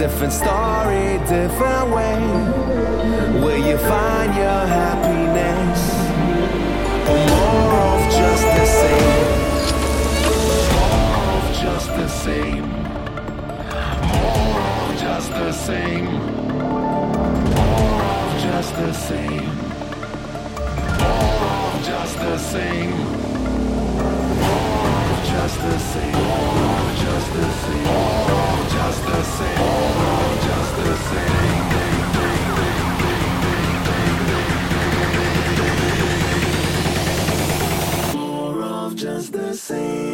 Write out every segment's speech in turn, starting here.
different story, different way. Will you find your happiness. Or more of just the same. More of just the same. More of just the same. More of just the same. More of just the same. Just the same. Of just the same. Of just the same. Of just the same. Of just the same.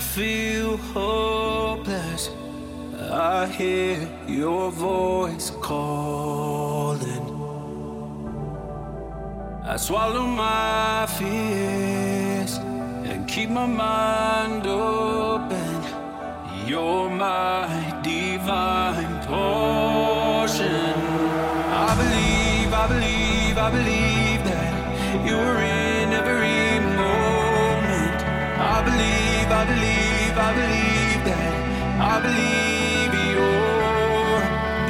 Feel hopeless, I hear your voice calling. I swallow my fears and keep my mind open. You're my divine portion. I believe, I believe, I believe that you're in every moment. I believe, I believe, I believe that I believe you're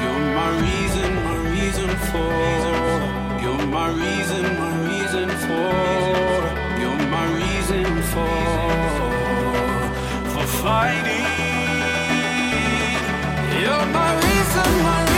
you're my reason, my reason for. You're my reason, my reason for. You're my reason for for fighting. You're my reason, my reason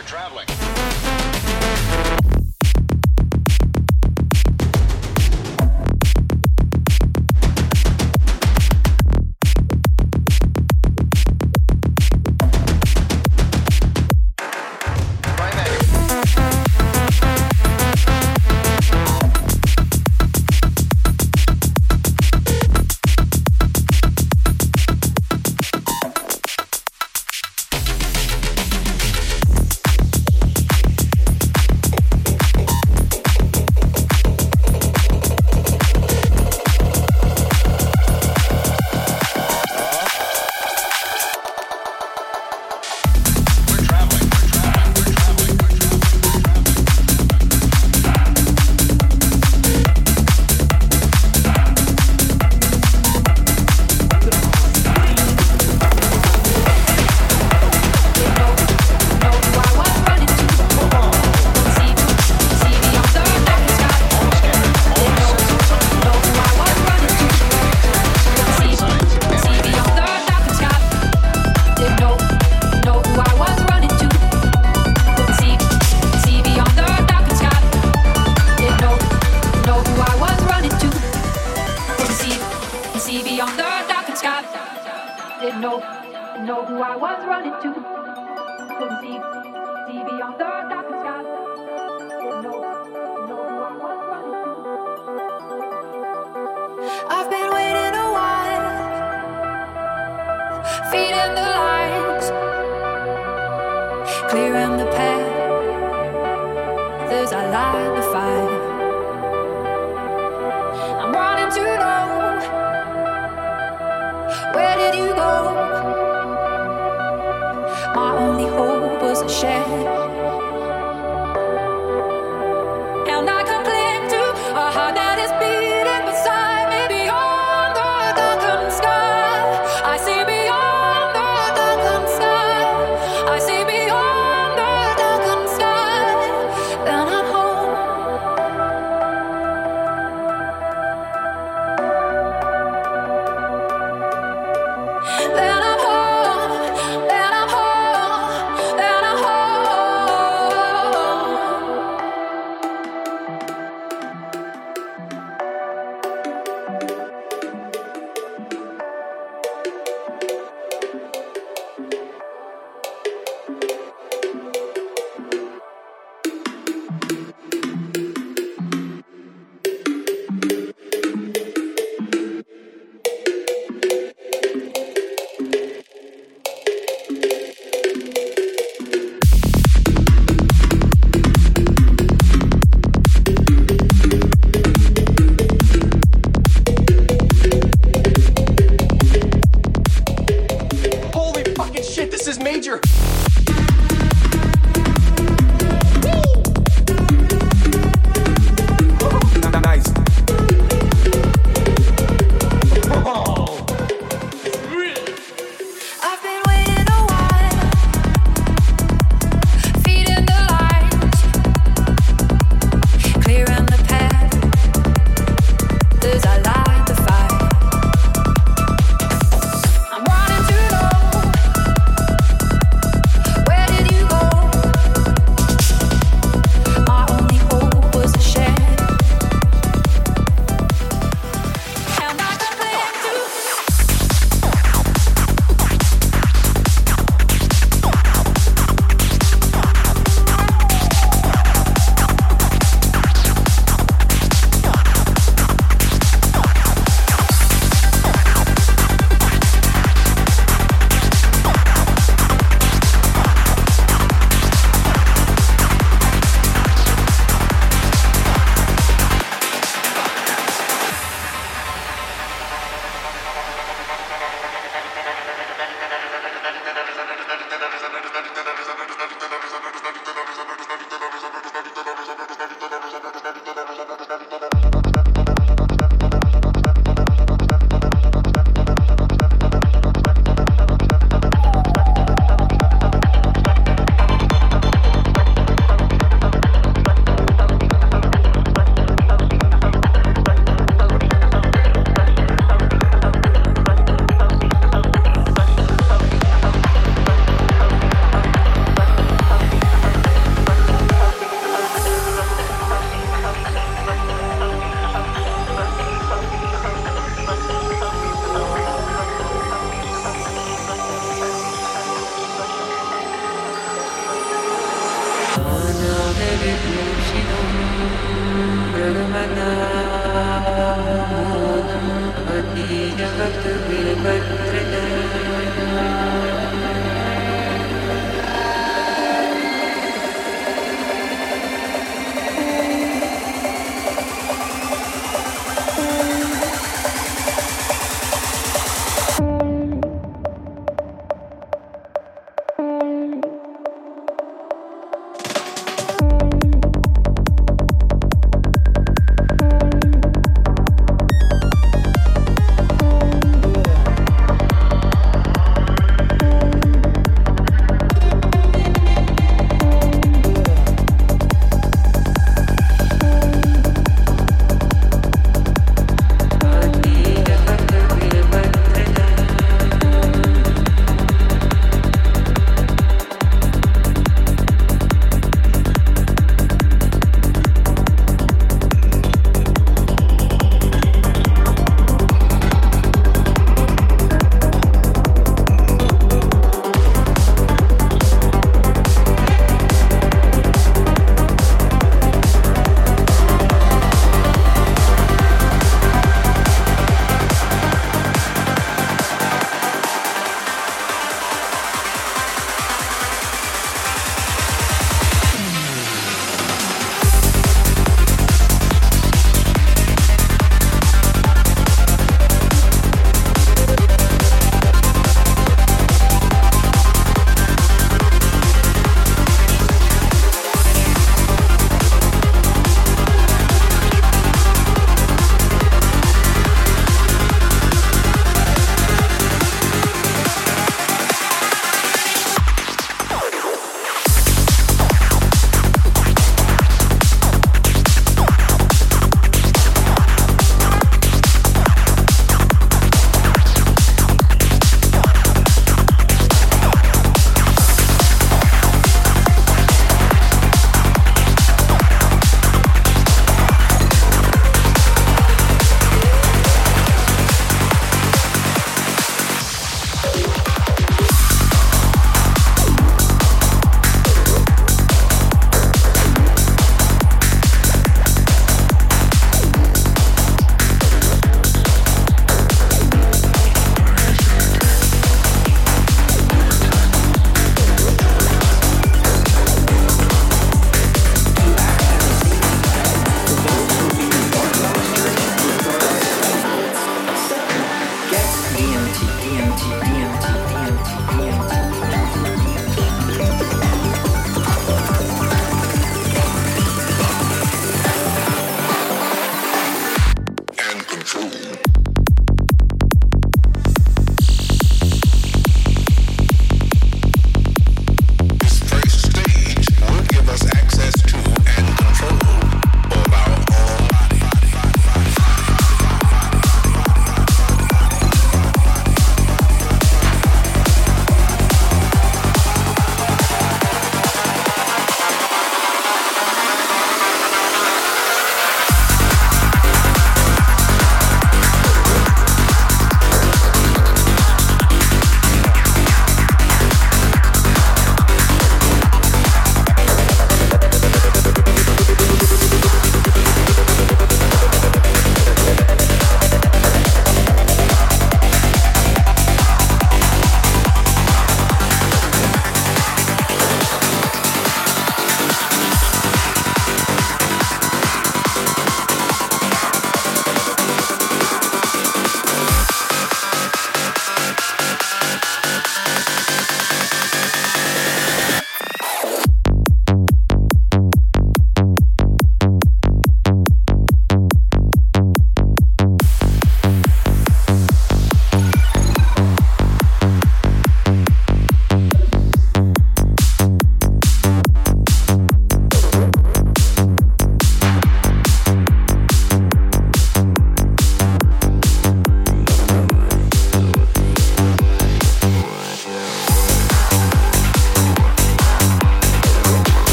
We're traveling.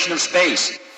Exploration of space.